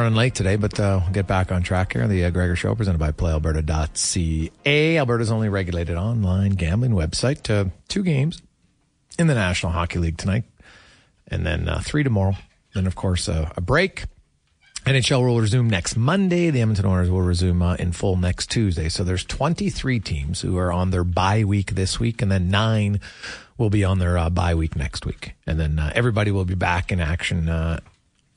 running late today, but uh, we'll get back on track here. The uh, Gregor Show presented by PlayAlberta.ca. Alberta's only regulated online gambling website. Uh, two games in the National Hockey League tonight, and then uh, three tomorrow. Then, of course, uh, a break. NHL will resume next Monday. The Edmonton Oilers will resume uh, in full next Tuesday. So there's 23 teams who are on their bye week this week, and then nine will be on their uh, bye week next week. And then uh, everybody will be back in action uh,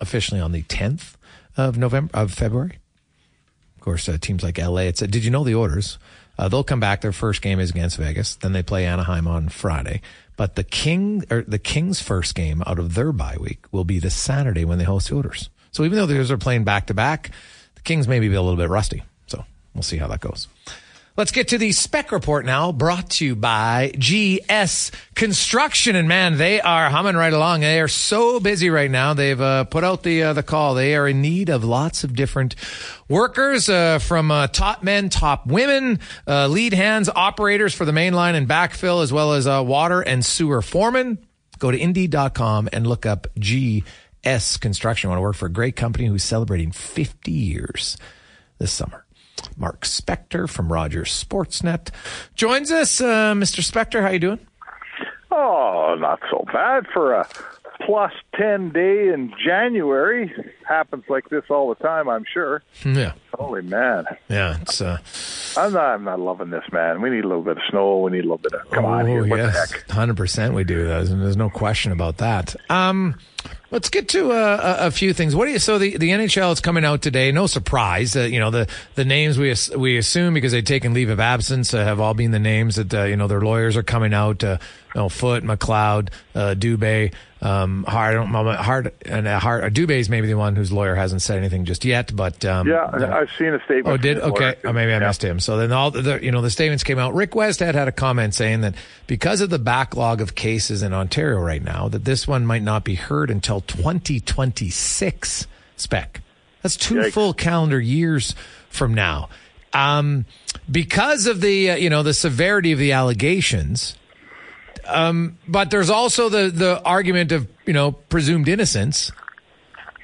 officially on the 10th of November of February. Of course, uh, teams like LA. It's did you know the orders? Uh, they'll come back. Their first game is against Vegas. Then they play Anaheim on Friday. But the King or the Kings' first game out of their bye week will be this Saturday when they host the Oilers. So even though the Oilers are playing back to back, the Kings maybe be a little bit rusty. So we'll see how that goes. Let's get to the spec report now, brought to you by GS Construction. And man, they are humming right along. They are so busy right now. They've uh, put out the uh, the call. They are in need of lots of different workers, uh, from uh, top men, top women, uh, lead hands, operators for the main line and backfill, as well as uh, water and sewer foremen. Go to Indeed.com and look up GS Construction. I want to work for a great company who's celebrating 50 years this summer. Mark Spector from Rogers Sportsnet joins us. Uh, Mr. Spector, how you doing? Oh, not so bad for a plus 10 day in January. Happens like this all the time, I'm sure. Yeah. Holy man. Yeah, it's uh I'm not I'm not loving this, man. We need a little bit of snow, we need a little bit of come on oh, here. What yes, hundred percent we do. There's, there's no question about that. Um, let's get to uh, a, a few things. What do you? So the, the NHL is coming out today. No surprise. Uh, you know the the names we as- we assume because they've taken leave of absence uh, have all been the names that uh, you know their lawyers are coming out. Uh, you know, Foote, McLeod, uh, Dubé, um, Hart, I don't know, Hard, and Hard. Dubé's maybe the one whose lawyer hasn't said anything just yet, but um, Yeah, I've seen a statement. Oh, did okay? Oh, maybe I Yeah. missed him. So then all the you know the statements came out. Rick Westhead had a comment saying that because of the backlog of cases in Ontario right now, that this one might not be heard until 2026. Spec. That's two Yikes. full calendar years from now. Um, because of the uh, you know the severity of the allegations. Um, but there's also the the argument of you know presumed innocence.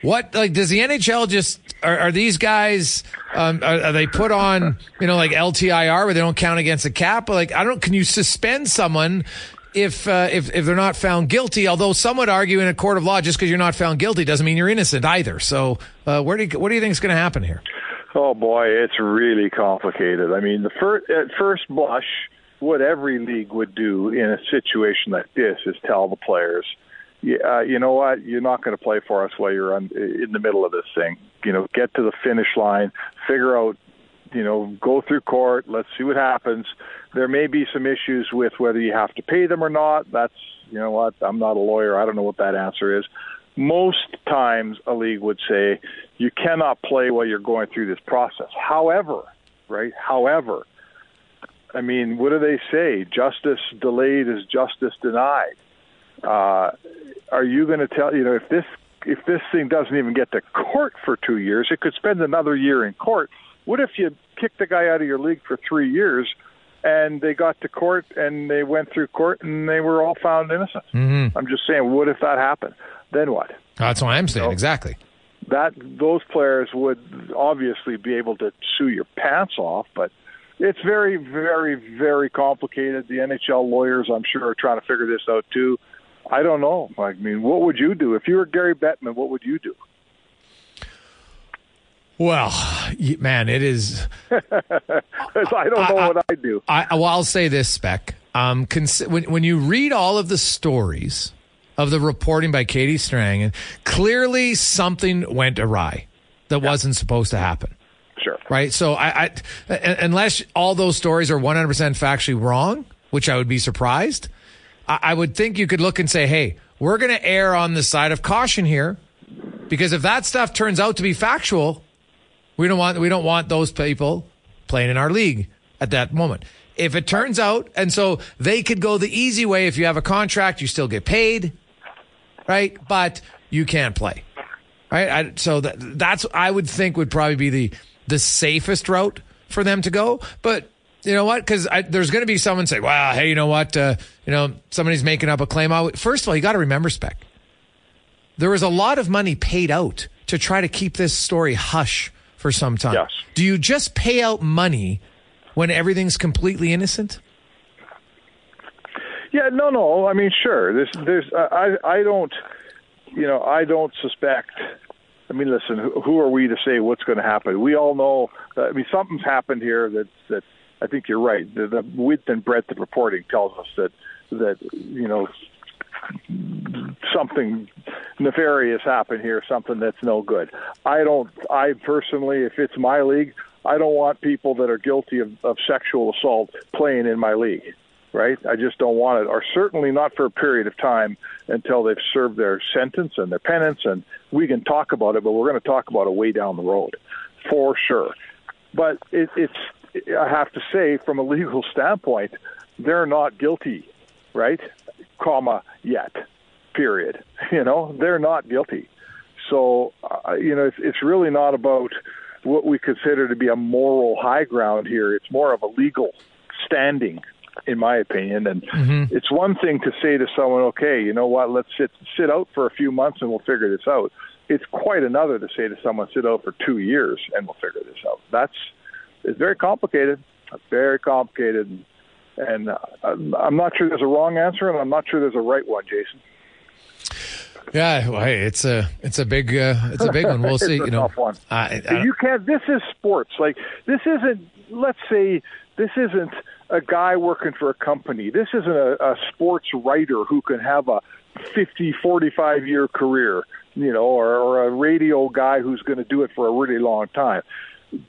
What like does the NHL just are, are these guys um, are, are they put on you know like LTIR where they don't count against the cap? Like I don't can you suspend someone if uh, if if they're not found guilty? Although some would argue in a court of law just because you're not found guilty doesn't mean you're innocent either. So uh, where do you, what do you think is going to happen here? Oh boy, it's really complicated. I mean, the first at first blush, what every league would do in a situation like this is tell the players, uh, you know what, you're not going to play for us while you're on, in the middle of this thing. You know, get to the finish line, figure out, you know, go through court. Let's see what happens. There may be some issues with whether you have to pay them or not. That's, you know what, I'm not a lawyer. I don't know what that answer is. Most times a league would say you cannot play while you're going through this process. However, right? However, I mean, what do they say? Justice delayed is justice denied. Uh, are you going to tell you know if this if this thing doesn't even get to court for two years, it could spend another year in court. What if you kick the guy out of your league for three years, and they got to court and they went through court and they were all found innocent? Mm-hmm. I'm just saying, what if that happened? Then what? That's what I'm saying. Exactly. That those players would obviously be able to sue your pants off, but it's very, very, very complicated. The NHL lawyers, I'm sure, are trying to figure this out too. I don't know. I mean, what would you do if you were Gary Bettman? What would you do? Well, man, it is. I don't know I, what I do. I, well, I'll say this, Spec. Um, cons- when, when you read all of the stories of the reporting by Katie Strang, and clearly something went awry that yeah. wasn't supposed to happen. Sure. Right. So I, I, unless all those stories are 100% factually wrong, which I would be surprised, I, I would think you could look and say, hey, we're going to err on the side of caution here because if that stuff turns out to be factual, we don't want we don't want those people playing in our league at that moment. If it turns out, and so they could go the easy way. If you have a contract, you still get paid, right? But you can't play, right? I, so that, that's I would think would probably be the the safest route for them to go. But you know what? Because there's going to be someone say, "Well, hey, you know what? Uh, you know, somebody's making up a claim." First of all, you got to remember, spec. There was a lot of money paid out to try to keep this story hush for some time. Yes. Do you just pay out money when everything's completely innocent? Yeah, no, no. I mean, sure. There's, there's. Uh, I, I don't. You know, I don't suspect. I mean, listen. Who, who are we to say what's going to happen? We all know. I mean, something's happened here that that I think you're right. The, the width and breadth of reporting tells us that that you know something nefarious happened here, something that's no good. I don't. I personally, if it's my league, I don't want people that are guilty of, of sexual assault playing in my league. Right? I just don't want it, or certainly not for a period of time until they've served their sentence and their penance. And we can talk about it, but we're going to talk about it way down the road, for sure. But it, it's. I have to say, from a legal standpoint, they're not guilty, right? Comma yet period. You know, they're not guilty. So, uh, you know, it's, it's really not about what we consider to be a moral high ground here. It's more of a legal standing, in my opinion. And mm-hmm. it's one thing to say to someone, "Okay, you know what? Let's sit sit out for a few months and we'll figure this out." It's quite another to say to someone, "Sit out for two years and we'll figure this out." That's it's very complicated. Very complicated. And uh, I'm not sure there's a wrong answer, and I'm not sure there's a right one, Jason. Yeah, well, hey, it's a it's a big uh, it's a big one. We'll see. you know, I, I you can't. This is sports. Like this isn't. Let's say this isn't a guy working for a company. This isn't a, a sports writer who can have a 50, 45 year career. You know, or, or a radio guy who's going to do it for a really long time.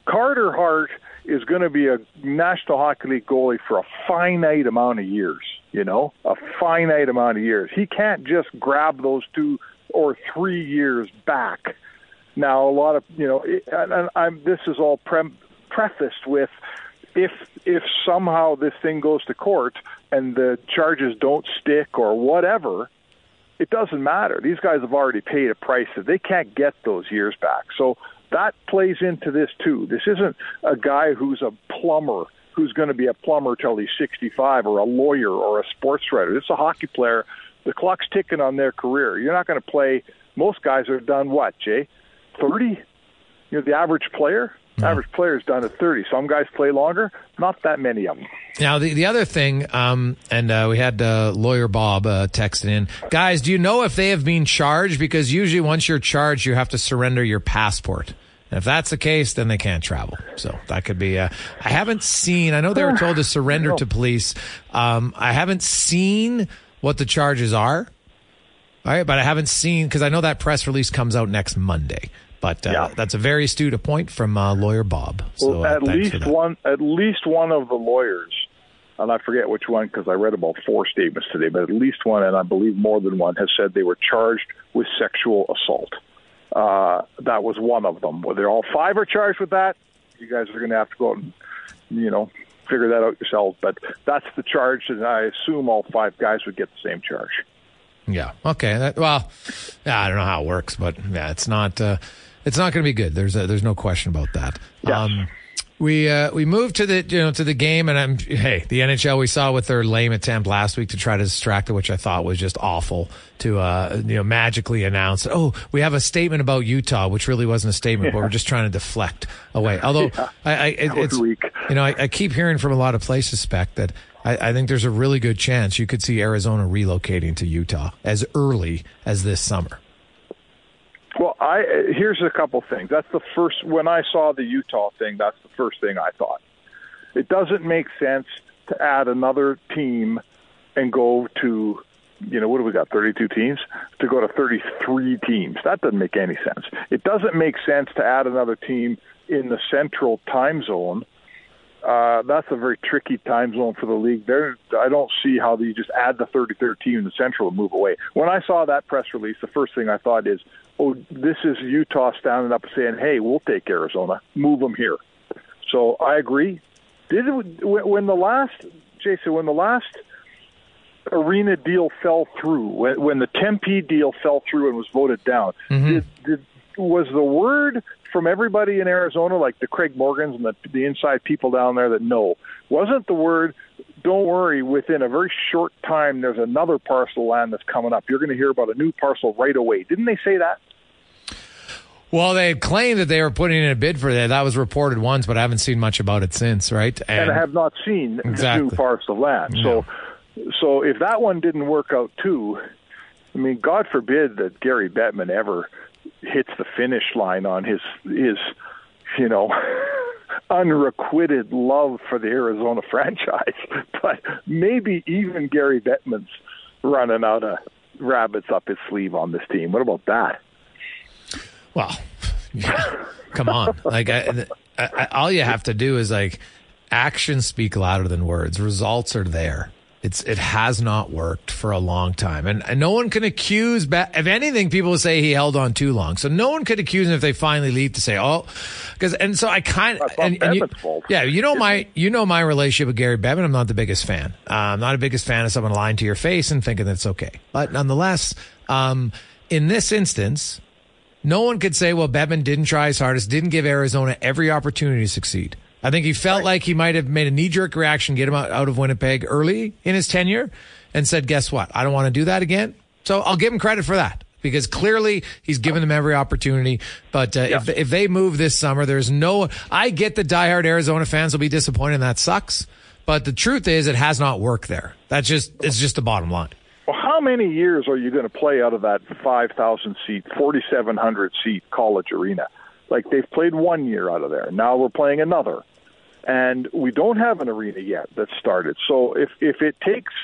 Carter Hart is going to be a National Hockey League goalie for a finite amount of years you know, a finite amount of years. He can't just grab those two or three years back. Now, a lot of you know, and I'm, this is all pre- prefaced with if if somehow this thing goes to court and the charges don't stick or whatever, it doesn't matter. These guys have already paid a price that they can't get those years back. So that plays into this too. This isn't a guy who's a plumber who's going to be a plumber till he's 65 or a lawyer or a sports writer. This is a hockey player. The clock's ticking on their career. You're not going to play. Most guys are done what, Jay? 30? You know, the average player? Mm. Average player is done at 30. Some guys play longer. Not that many of them. Now, the, the other thing, um, and uh, we had uh, lawyer Bob uh, texting in. Guys, do you know if they have been charged? Because usually once you're charged, you have to surrender your passport. And if that's the case, then they can't travel. So that could be. Uh, I haven't seen. I know they were told to surrender to police. Um, I haven't seen what the charges are. All right, but I haven't seen because I know that press release comes out next Monday. But uh, yeah. that's a very astute point from uh, lawyer Bob. So well, uh, at least one, at least one of the lawyers and I forget which one because I read about four statements today, but at least one, and I believe more than one, has said they were charged with sexual assault. Uh, that was one of them. Whether all five are charged with that, you guys are going to have to go out and, you know, figure that out yourselves. But that's the charge, and I assume all five guys would get the same charge. Yeah. Okay. That, well, yeah, I don't know how it works, but yeah, it's not. Uh, it's not going to be good. There's a, there's no question about that. Yes. Um, we uh, we moved to the you know to the game, and I'm hey the NHL we saw with their lame attempt last week to try to distract it, which I thought was just awful to uh, you know magically announce. Oh, we have a statement about Utah, which really wasn't a statement, but we're just trying to deflect away. Although Yeah. I, I it, it's weak. you know I, I keep hearing from a lot of places spec that I, I think there's a really good chance you could see Arizona relocating to Utah as early as this summer. Well, I here's a couple things. That's the first when I saw the Utah thing. That's the first thing I thought. It doesn't make sense to add another team and go to, you know, what do we got? 32 teams to go to 33 teams. That doesn't make any sense. It doesn't make sense to add another team in the central time zone. Uh, that's a very tricky time zone for the league. There, I don't see how you just add the 33rd team in the Central and move away. When I saw that press release, the first thing I thought is, "Oh, this is Utah standing up and saying, hey, we'll take Arizona, move them here." So I agree. Did it, when the last Jason, when the last arena deal fell through, when, when the Tempe deal fell through and was voted down, mm-hmm. did, did, was the word from everybody in Arizona, like the Craig Morgans and the, the inside people down there, that no, wasn't the word. Don't worry. Within a very short time, there's another parcel of land that's coming up. You're going to hear about a new parcel right away. Didn't they say that? Well, they claimed that they were putting in a bid for that. That was reported once, but I haven't seen much about it since, right? and I have not seen Exactly. new of land. So, so if that one didn't work out too, I mean, God forbid that Gary Bettman ever hits the finish line on his his, you know, unrequited love for the Arizona franchise. But maybe even Gary Bettman's running out of rabbits up his sleeve on this team. What about that? Well, yeah, come on. Like, I, I, I, all you have to do is like actions speak louder than words. Results are there. It's it has not worked for a long time, and, and no one can accuse. Ba- if anything, people say he held on too long. So no one could accuse him if they finally leave to say, "Oh," because and so I kind of and, and you, fault. yeah, you know my you know my relationship with Gary Bettman. I'm not the biggest fan. Uh, I'm not a biggest fan of someone lying to your face and thinking that's okay. But nonetheless, um, in this instance, no one could say, well, Bettman didn't try his hardest, didn't give Arizona every opportunity to succeed. I think he felt like he might have made a knee jerk reaction, get him out, out of Winnipeg early in his tenure, and said, guess what? I don't want to do that again. So I'll give him credit for that because clearly he's given them every opportunity. But uh, if, if they move this summer, there's no, I get the diehard Arizona fans will be disappointed and that sucks. But the truth is it has not worked there. That's just, it's just the bottom line. How many years are you going to play out of that 5,000 seat, 4,700 seat college arena? Like they've played one year out of there. Now we're playing another. And we don't have an arena yet that's started. So if, if it takes,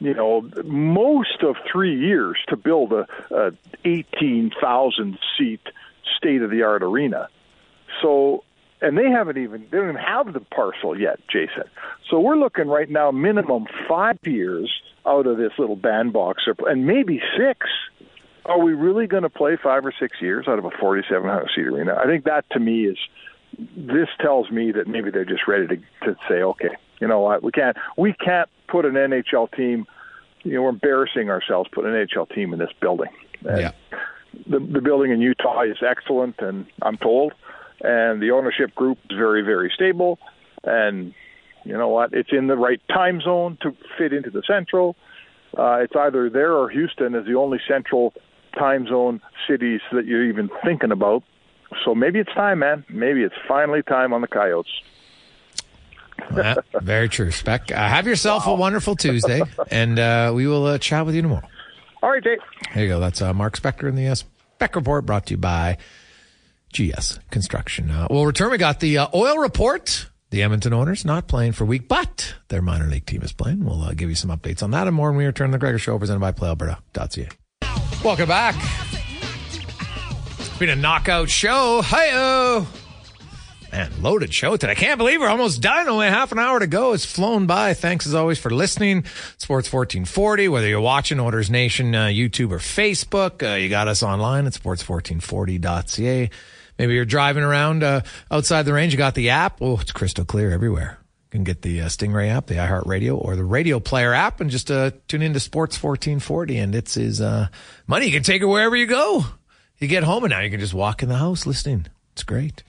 you know, most of three years to build a, a 18,000 seat state of the art arena, so and they haven't even they don't even have the parcel yet, Jason. So we're looking right now minimum five years out of this little bandbox, and maybe six. Are we really going to play five or six years out of a 4,700 seat arena? I think that to me is this tells me that maybe they're just ready to, to say, okay, you know what, we can't we can't put an NHL team. You know, we're embarrassing ourselves putting an NHL team in this building. And Yeah. the the building in Utah is excellent, and I'm told, and the ownership group is very very stable, and you know what, it's in the right time zone to fit into the central. Uh, it's either there or Houston is the only central time zone cities that you're even thinking about. So maybe it's time, man. Maybe it's finally time on the Coyotes. Very true. Spec, uh, have yourself a wonderful Tuesday, and uh, we will uh, chat with you tomorrow. All right, Jake. There you go. That's uh, Mark Spector in the uh, Spec Report brought to you by GS Construction. Uh, we'll return. We got the uh, oil report. The Edmonton Oilers not playing for a week, but their minor league team is playing. We'll uh, give you some updates on that and more when we return to the Gregor Show presented by PlayAlberta.ca. Welcome back. It's been a knockout show. Hi-oh. Man, loaded show today. I can't believe we're almost done. Only half an hour to go. It's flown by. Thanks as always for listening. Sports 1440, whether you're watching Oilers Nation, uh, YouTube or Facebook, uh, you got us online at sports1440.ca. Maybe you're driving around uh, outside the range. You got the app. Oh, it's crystal clear everywhere. You can get the uh, Stingray app, the iHeartRadio, or the Radio Player app, and just uh, tune into Sports 1440. And it's his uh, money. You can take it wherever you go. You get home, and now you can just walk in the house listening. It's great.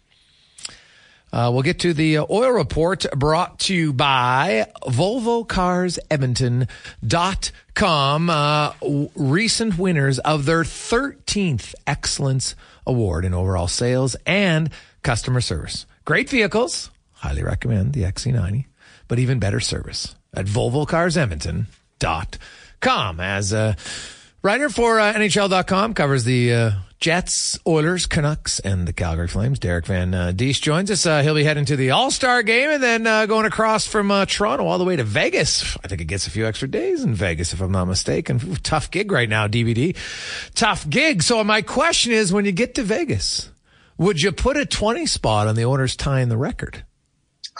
Uh, we'll get to the uh, oil report brought to you by VolvoCarsEdmonton.com. Uh, recent winners of their 13th Excellence Award in overall sales and customer service. Great vehicles. Highly recommend the XC90, but even better service at VolvoCarsEdmonton.com. As a writer for uh, NHL.com covers the uh, Jets, Oilers, Canucks, and the Calgary Flames. Derek Van uh, Diest joins us. Uh, he'll be heading to the All Star game and then uh, going across from uh, Toronto all the way to Vegas. I think it gets a few extra days in Vegas, if I'm not mistaken. Ooh, tough gig right now, DVD. Tough gig. So my question is, when you get to Vegas, would you put a 20 spot on the Oilers tying the record?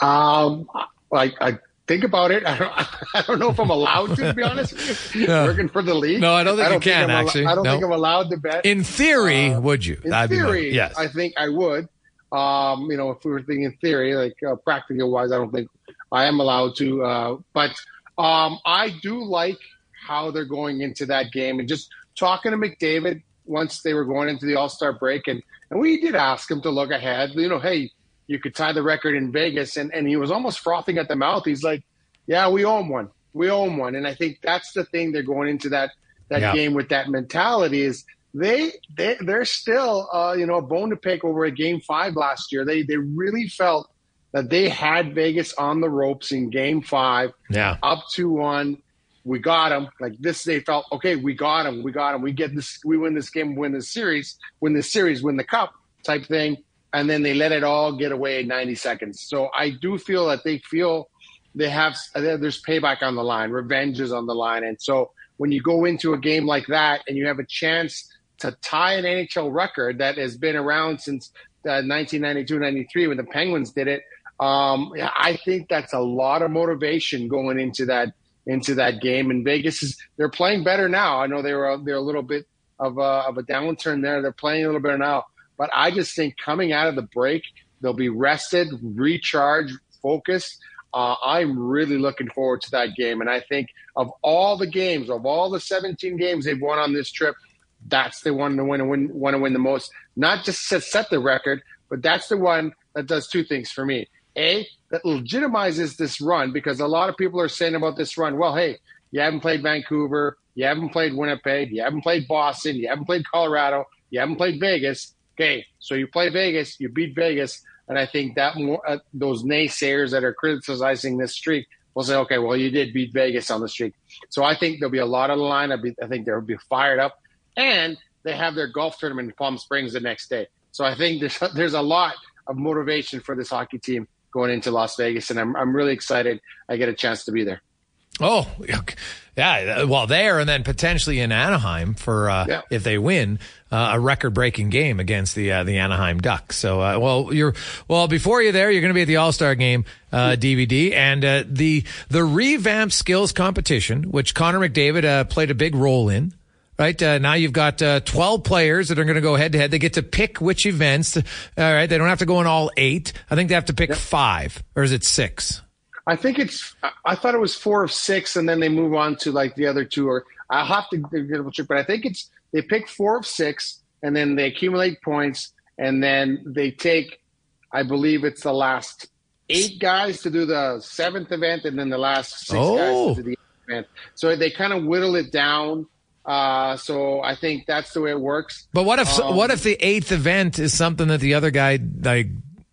Um, I, I think about it. I don't, I don't know if I'm allowed to, to be honest with you, no. working for the league. No, I don't think I don't you can, actually. I don't no. think I'm allowed to bet. In theory, uh, would you? In That'd theory, my, yes. I think I would. Um, you know, if we were thinking theory, like uh, practical wise, I don't think I am allowed to. Uh, but um, I do like how they're going into that game and just talking to McDavid once they were going into the All Star break. And, and we did ask him to look ahead. You know, hey, you could tie the record in Vegas. And, and he was almost frothing at the mouth. He's like, yeah, we own one. We own one. And I think that's the thing they're going into that, that yeah. game with that mentality is they, they, they're still, uh, you know, a bone to pick over a game five last year. They, they really felt that they had Vegas on the ropes in game five, yeah. up to one. We got them like this. They felt, okay, we got them. We got them. We get this. We win this game, win this series, win this series, win the cup type thing and then they let it all get away in 90 seconds. So I do feel that they feel they have there's payback on the line, revenge is on the line, and so when you go into a game like that and you have a chance to tie an NHL record that has been around since 1992-93 when the Penguins did it, um, I think that's a lot of motivation going into that into that game. And Vegas is they're playing better now. I know they were they're a little bit of a, of a downturn there. They're playing a little better now. But I just think coming out of the break, they'll be rested, recharged, focused. Uh, I'm really looking forward to that game. And I think of all the games, of all the 17 games they've won on this trip, that's the one to win and win, want to win the most. Not just to set the record, but that's the one that does two things for me. A, that legitimizes this run because a lot of people are saying about this run, well, hey, you haven't played Vancouver, you haven't played Winnipeg, you haven't played Boston, you haven't played Colorado, you haven't played Vegas. Okay, so you play Vegas, you beat Vegas, and I think that more, uh, those naysayers that are criticizing this streak will say, okay, well, you did beat Vegas on the streak. So I think there'll be a lot of the line. I, be, I think they'll be fired up, and they have their golf tournament in Palm Springs the next day. So I think there's there's a lot of motivation for this hockey team going into Las Vegas, and I'm I'm really excited. I get a chance to be there. Oh, yeah. Well, there and then potentially in Anaheim for uh, yeah. if they win uh, a record-breaking game against the uh, the Anaheim Ducks. So, uh, well, you're well before you're there, you're going to be at the All Star Game DVD uh, and uh, the the revamped skills competition, which Connor McDavid played a big role in. Right now, you've got twelve players that are going to go head to head. They get to pick which events. All right, they don't have to go in all eight. I think they have to pick five, or is it six? I think it's. I thought it was four of six, and then they move on to like the other two. Or I'll have to double check, but I think it's they pick four of six, and then they accumulate points, and then they take. I believe it's the last eight guys to do the seventh event, and then the last six oh. guys to do the eighth event. So they kind of whittle it down. Uh, so I think that's the way it works. But what if um, what if the eighth event is something that the other guy like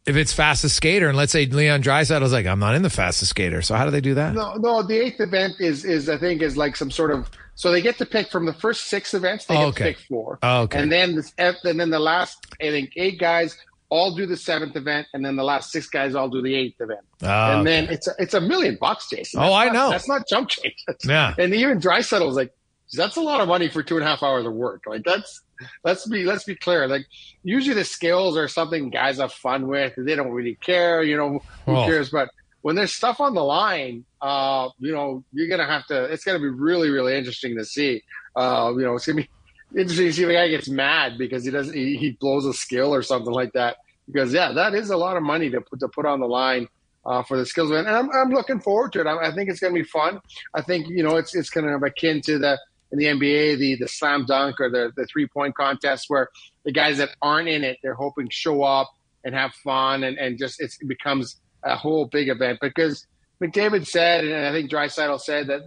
if it's fastest skater, and let's say Leon Draisaitl's like, I'm not in the fastest skater. So how do they do that? No, no. The eighth event is is I think is like some sort of so they get to pick from the first six events. They get okay. to pick four. Oh, okay. And then this, and then the last I think eight guys all do the seventh event, and then the last six guys all do the eighth event. Oh, and okay. then it's a, it's a million bucks, Jason. That's oh, I not, know. That's not jump change. That's, yeah. And even Draisaitl's like, That's a lot of money for two and a half hours of work. Like that's let's be let's be clear. Like usually the skills are something guys have fun with. They don't really care. You know who well, cares? But when there's stuff on the line, uh, you know you're gonna have to. It's gonna be really really interesting to see. Uh, you know it's gonna be interesting to see if a guy gets mad because he doesn't he, he blows a skill or something like that. Because yeah, that is a lot of money to put to put on the line. Uh, for the skills and I'm, I'm looking forward to it. I, I think it's going to be fun. I think you know it's it's kind of akin to the in the NBA, the the slam dunk or the the three point contest, where the guys that aren't in it, they're hoping show up and have fun, and and just it becomes a whole big event because McDavid said, and I think Draisaitl said that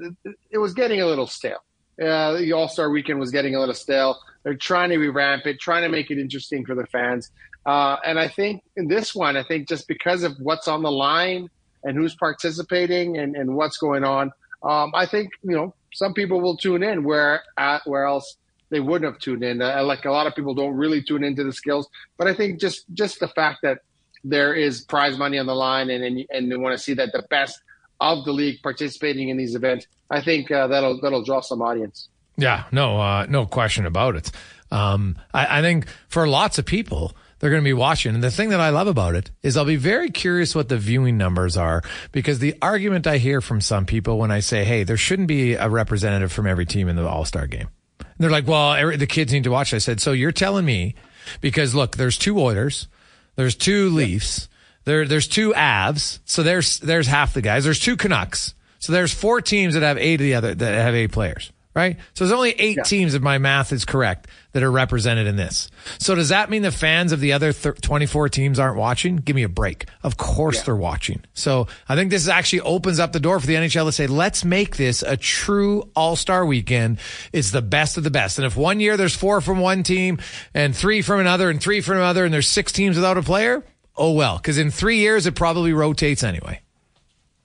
it was getting a little stale. Uh, the All Star Weekend was getting a little stale. They're trying to revamp it, trying to make it interesting for the fans. Uh, and I think in this one, I think just because of what's on the line and who's participating and, and what's going on, um, I think you know some people will tune in where uh, where else they wouldn't have tuned in. Uh, like a lot of people don't really tune into the skills, but I think just just the fact that there is prize money on the line and and, and they want to see that the best of the league participating in these events, I think uh, that'll that'll draw some audience. Yeah, no, uh, no question about it. Um, I, I think for lots of people, they're going to be watching. And the thing that I love about it is I'll be very curious what the viewing numbers are because the argument I hear from some people when I say, Hey, there shouldn't be a representative from every team in the all star game. And they're like, well, every, the kids need to watch. I said, so you're telling me because look, there's two Oilers, there's two Leafs, there, there's two Avs. So there's, there's half the guys. There's two Canucks. So there's four teams that have eight of the other, that have eight players right? So there's only eight yeah. teams, if my math is correct, that are represented in this. So does that mean the fans of the other th- 24 teams aren't watching? Give me a break. Of course yeah. they're watching. So I think this actually opens up the door for the NHL to say, let's make this a true all-star weekend. It's the best of the best. And if one year there's four from one team and three from another and three from another and there's six teams without a player, oh well, because in three years it probably rotates anyway.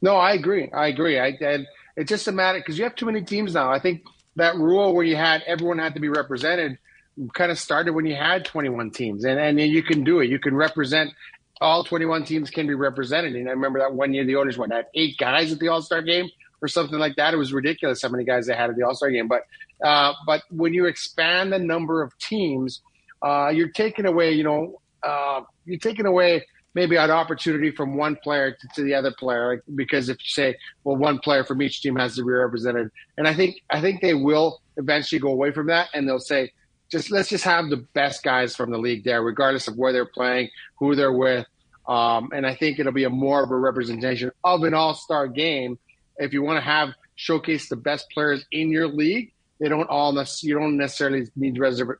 No, I agree. I agree. I, and it's just a matter because you have too many teams now. I think that rule where you had everyone had to be represented kind of started when you had 21 teams. And, and you can do it. You can represent all 21 teams can be represented. And i remember that one year the owners went had eight guys at the all-star game or something like that. It was ridiculous how many guys they had at the all-star game. But uh, but when you expand the number of teams uh, you're taking away you know uh, you're taking away maybe an opportunity from one player to, to, the other player, because if you say, well, one player from each team has to be represented, and I think I think they will eventually go away from that, and they'll say, just let's just have the best guys from the league there, regardless of where they're playing, who they're with, um, and I think it'll be a more of a representation of an All Star game. If you want to have showcase the best players in your league, they don't all you don't necessarily need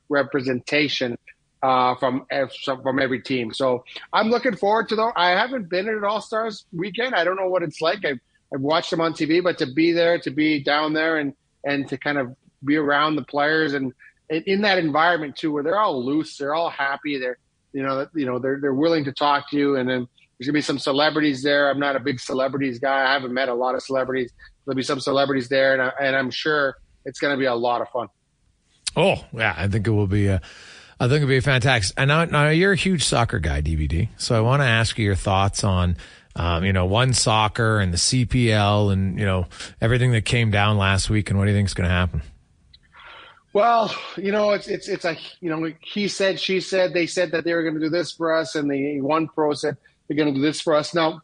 representation uh, from from every team. So I'm looking forward to though. I haven't been at an All Stars weekend. I don't know what it's like. I've, I've watched them on TV, but to be there, to be down there, and and to kind of be around the players and in that environment too, where they're all loose, they're all happy, they're you know you know they're they're willing to talk to you, and then there's gonna be some celebrities there. I'm not a big celebrities guy. I haven't met a lot of celebrities. There'll be some celebrities there, and I, and I'm sure it's gonna be a lot of fun. Oh yeah, I think it will be. I think it'd be fantastic. And now, now you're a huge soccer guy, DVD. So I want to ask you your thoughts on, um, you know, OneSoccer and the CPL and you know everything that came down last week. And what do you think is going to happen? Well, you know, it's it's it's a you know he said, she said, they said that they were going to do this for us, and the one pro said they're going to do this for us. Now,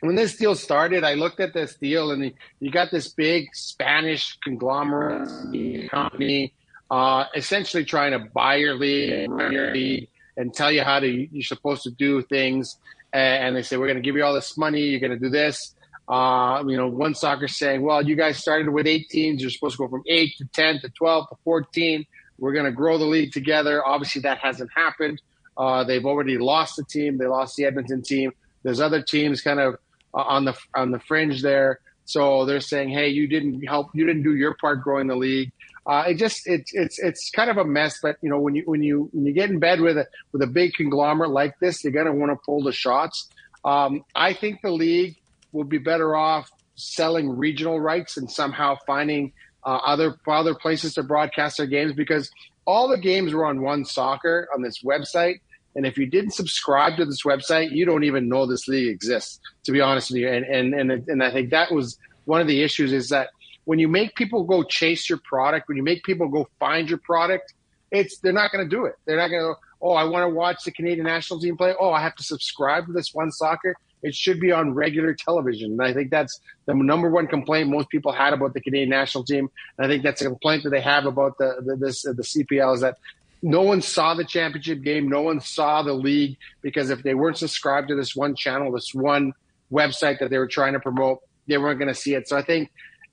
when this deal started, I looked at this deal, and you got this big Spanish conglomerate company uh, essentially trying to buy your league your league and tell you how to you're supposed to do things. And they say we're going to give you all this money. You're going to do this. Uh, you know, OneSoccer saying, well, you guys started with eight teams. You're supposed to go from eight to ten to twelve to fourteen. We're going to grow the league together. Obviously, that hasn't happened. Uh, they've already lost the team. They lost the Edmonton team. There's other teams kind of uh, on the on the fringe there. So they're saying, hey, you didn't help. You didn't do your part growing the league. Uh, it just it's it's it's kind of a mess. But you know when you when you when you get in bed with a with a big conglomerate like this, you're gonna want to pull the shots. Um, I think the league will be better off selling regional rights and somehow finding uh, other other places to broadcast their games because all the games were on OneSoccer on this website. And if you didn't subscribe to this website, you don't even know this league exists. To be honest with you, and and and and I think that was one of the issues is that when you make people go chase your product, when you make people go find your product, it's they're not going to do it. They're not going to. Oh, I want to watch the Canadian national team play. Oh, I have to subscribe to this OneSoccer. It should be on regular television. And I think that's the number one complaint most people had about the Canadian national team. And I think that's a complaint that they have about the, the this the CPL is that no one saw the championship game. No one saw the league because if they weren't subscribed to this one channel, this one website that they were trying to promote, they weren't going to see it. So I think,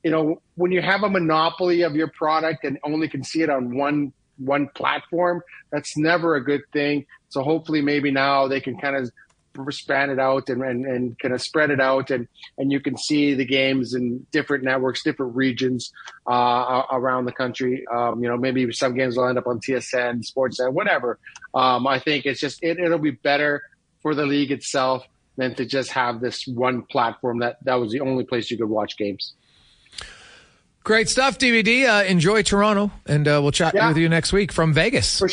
you know, when you have a monopoly of your product and only can see it on one one platform, that's never a good thing. So hopefully, maybe now they can kind of span it out and, and, and kind of spread it out and, and you can see the games in different networks, different regions uh, around the country. Um, you know, maybe some games will end up on TSN, Sportsnet, whatever. Um, I think it's just, it, it'll be better for the league itself than to just have this one platform that that was the only place you could watch games. Great stuff, DVD. Uh, enjoy Toronto, and uh, we'll chat yeah. with you next week from Vegas. For,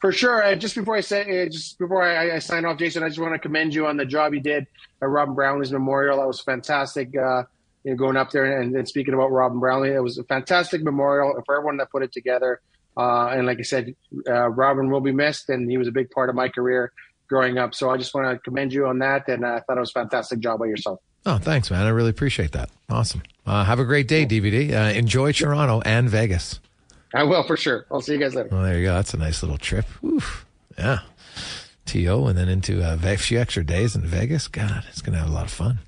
for sure. Uh, just before I say, uh, just before I, I, sign off, Jason, I just want to commend you on the job you did at Robin Brownlee's memorial. That was fantastic. Uh, you know, going up there and, and, speaking about Robin Brownlee, it was a fantastic memorial for everyone that put it together. Uh, and like I said, Robin will be missed, and he was a big part of my career growing up. So I just want to commend you on that, and I thought it was a fantastic job by yourself. Oh, thanks, man. I really appreciate that. Awesome. Uh, have a great day, DVD. Uh, enjoy Toronto and Vegas. I will for sure. I'll see you guys later. Well, there you go. That's a nice little trip. Oof. Yeah. TO and then into uh, a few extra days in Vegas. God, it's going to have a lot of fun.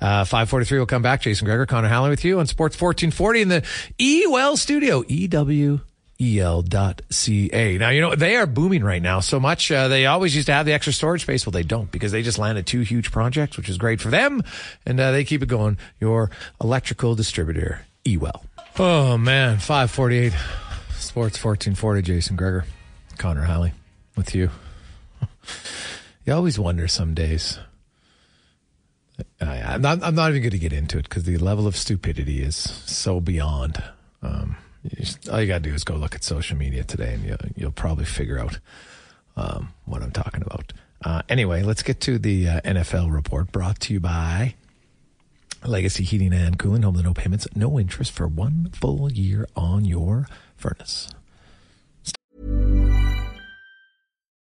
Uh, 543 will come back. Jason Gregor, Connor Halley with you on Sports 1440 in the E Well studio. EW el.ca. Now, you know, they are booming right now so much. Uh, they always used to have the extra storage space. Well, they don't because they just landed two huge projects, which is great for them. And uh, they keep it going. Your electrical distributor, Ewell. Oh, man. 548 Sports 1440. Jason Gregor, Connor Halley with you. you always wonder some days. I, am not, I'm not even going to get into it because the level of stupidity is so beyond. Um, you just, all you got to do is go look at social media today, and you'll, you'll probably figure out um, what I'm talking about. Uh, anyway, let's get to the uh, NFL report brought to you by Legacy Heating and Cooling. Home to no payments, no interest for one full year on your furnace.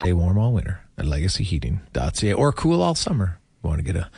Stay warm all winter at legacyheating.ca or cool all summer. You want to get a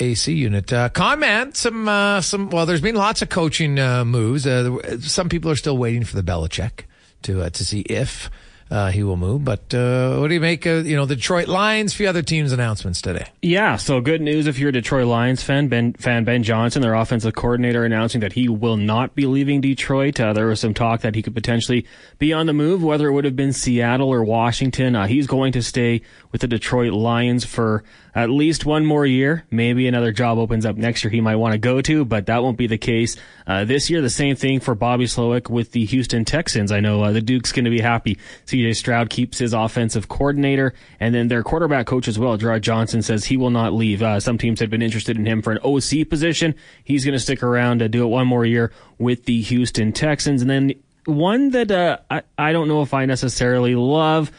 AC unit. Uh, con man, some, uh, some, well, there's been lots of coaching, uh, moves. Uh, some people are still waiting for the Belichick to, uh, to see if, uh, he will move. But uh, what do you make of you know the Detroit Lions? Few other teams' announcements today. Yeah, so good news if you're a Detroit Lions fan. Ben fan Ben Johnson, their offensive coordinator, announcing that he will not be leaving Detroit. Uh, there was some talk that he could potentially be on the move, whether it would have been Seattle or Washington. Uh, he's going to stay with the Detroit Lions for at least one more year. Maybe another job opens up next year he might want to go to, but that won't be the case. Uh, this year, the same thing for Bobby Slowik with the Houston Texans. I know uh, the Duke's going to be happy. CJ Stroud keeps his offensive coordinator, and then their quarterback coach as well, Jerrod Johnson, says he will not leave. Uh, some teams have been interested in him for an OC position. He's going to stick around to do it one more year with the Houston Texans. And then one that uh, I, I don't know if I necessarily love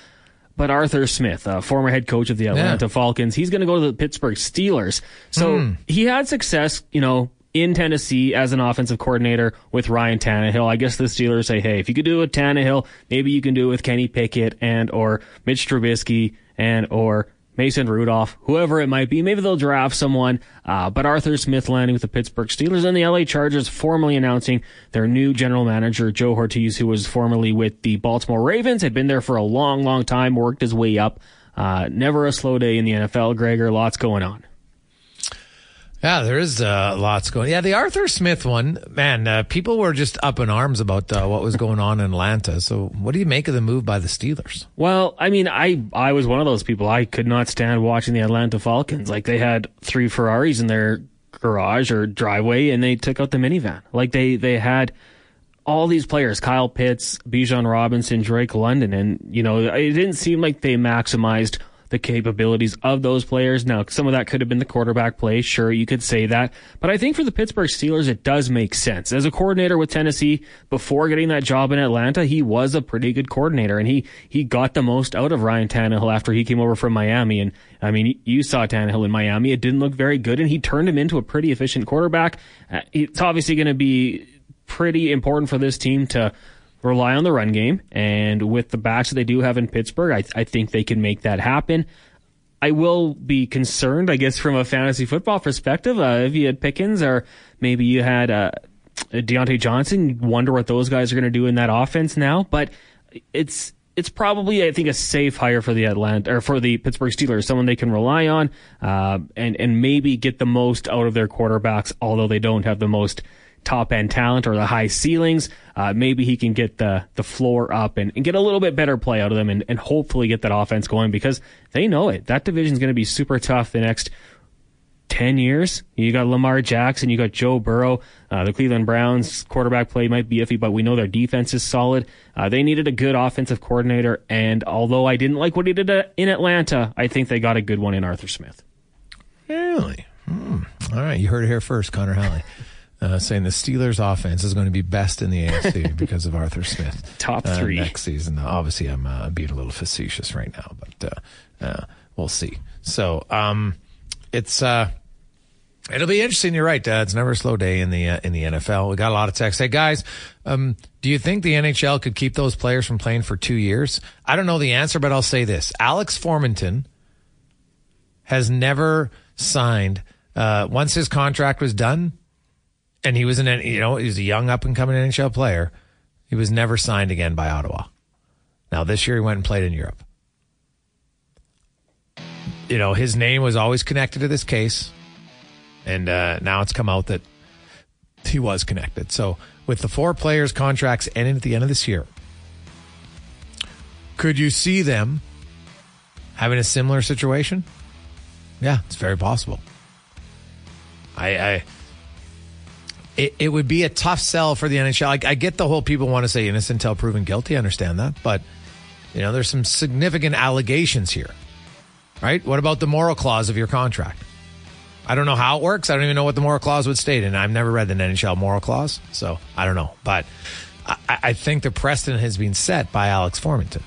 but Arthur Smith, uh, former head coach of the Atlanta Yeah. Falcons, he's going to go to the Pittsburgh Steelers. So he had success, you know, in Tennessee as an offensive coordinator with Ryan Tannehill. I guess the Steelers say, hey, if you could do it with Tannehill, maybe you can do it with Kenny Pickett and or Mitch Trubisky and or Mason Rudolph, whoever it might be. Maybe they'll draft someone. Uh, but Arthur Smith landing with the Pittsburgh Steelers and the LA Chargers formally announcing their new general manager, Joe Hortiz, who was formerly with the Baltimore Ravens, had been there for a long, long time, worked his way up. Uh, never a slow day in the NFL, Gregor. Lots going on. Yeah, there is uh, lots going. Yeah, the Arthur Smith one, man, uh, people were just up in arms about uh, what was going on in Atlanta. So, what do you make of the move by the Steelers? Well, I mean, I I was one of those people. I could not stand watching the Atlanta Falcons. Like they had three Ferraris in their garage or driveway, and they took out the minivan. Like they they had all these players: Kyle Pitts, Bijan Robinson, Drake London, and you know, it didn't seem like they maximized the capabilities of those players. Now, some of that could have been the quarterback play. Sure, you could say that. But I think for the Pittsburgh Steelers, it does make sense. As a coordinator with Tennessee, before getting that job in Atlanta, he was a pretty good coordinator and he, he got the most out of Ryan Tannehill after he came over from Miami. And I mean, you saw Tannehill in Miami. It didn't look very good and he turned him into a pretty efficient quarterback. Uh, It's obviously going to be pretty important for this team to rely on the run game. And with the backs that they do have in Pittsburgh, I, I think they can make that happen. I will be concerned, I guess, from a fantasy football perspective. Uh, if you had Pickens or maybe you had uh, Diontae Johnson, wonder what those guys are going to do in that offense now. But it's it's probably, I think, a safe hire for the Atlanta or for the Pittsburgh Steelers, someone they can rely on, uh, and and maybe get the most out of their quarterbacks, although they don't have the most top end talent or the high ceilings. Uh, maybe he can get the the floor up and, and get a little bit better play out of them and, and hopefully get that offense going because they know it. That division is going to be super tough the next 10 years. You got Lamar Jackson, you got Joe Burrow. Uh, the Cleveland Browns quarterback play might be iffy, but we know their defense is solid. Uh, they needed a good offensive coordinator, and although I didn't like what he did uh, in Atlanta, I think they got a good one in Arthur Smith. Really? Hmm. All right, you heard it here first, Connor Halley. Uh, saying the Steelers offense is going to be best in the AFC because of Arthur Smith. Top uh, three. next season. Obviously, I'm uh, being a little facetious right now, but uh, uh, we'll see. So, um, it's uh, it'll be interesting. You're right. Uh, it's never a slow day in the uh, in the NFL. We got a lot of text. Hey guys, um, do you think the NHL could keep those players from playing for two years? I don't know the answer, but I'll say this: Alex Formenton has never signed. Uh, once his contract was done, and he was an you know he was a young up and coming NHL player, he was never signed again by Ottawa. Now this year he went and played in Europe. You know his name was always connected to this case, and uh, now it's come out that he was connected. So with the four players' contracts ending at the end of this year, could you see them having a similar situation? Yeah, it's very possible. I, I it, it would be a tough sell for the NHL. I, I get the whole people want to say innocent until proven guilty. I understand that, but you know, there's some significant allegations here, right? What about the moral clause of your contract? I don't know how it works. I don't even know what the moral clause would state, and I've never read the NHL moral clause, so I don't know. But I, I think the precedent has been set by Alex Formenton.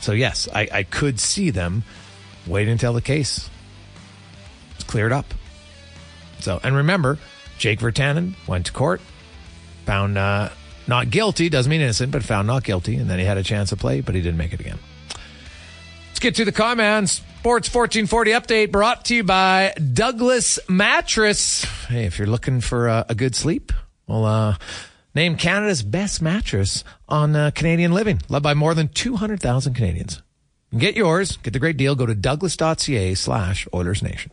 So yes, I, I could see them waiting until the case is cleared up. So, and remember, Jake Virtanen went to court, found uh, not guilty, doesn't mean innocent, but found not guilty, and then he had a chance to play, but he didn't make it again. Let's get to the comments. Sports 1440 update brought to you by Douglas Mattress. Hey, if you're looking for a, good sleep, well, uh, name Canada's best mattress on uh, Canadian living, loved by more than 200,000 Canadians. Get yours, get the great deal, go to douglas.ca slash Oilers Nation.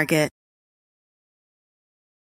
Target.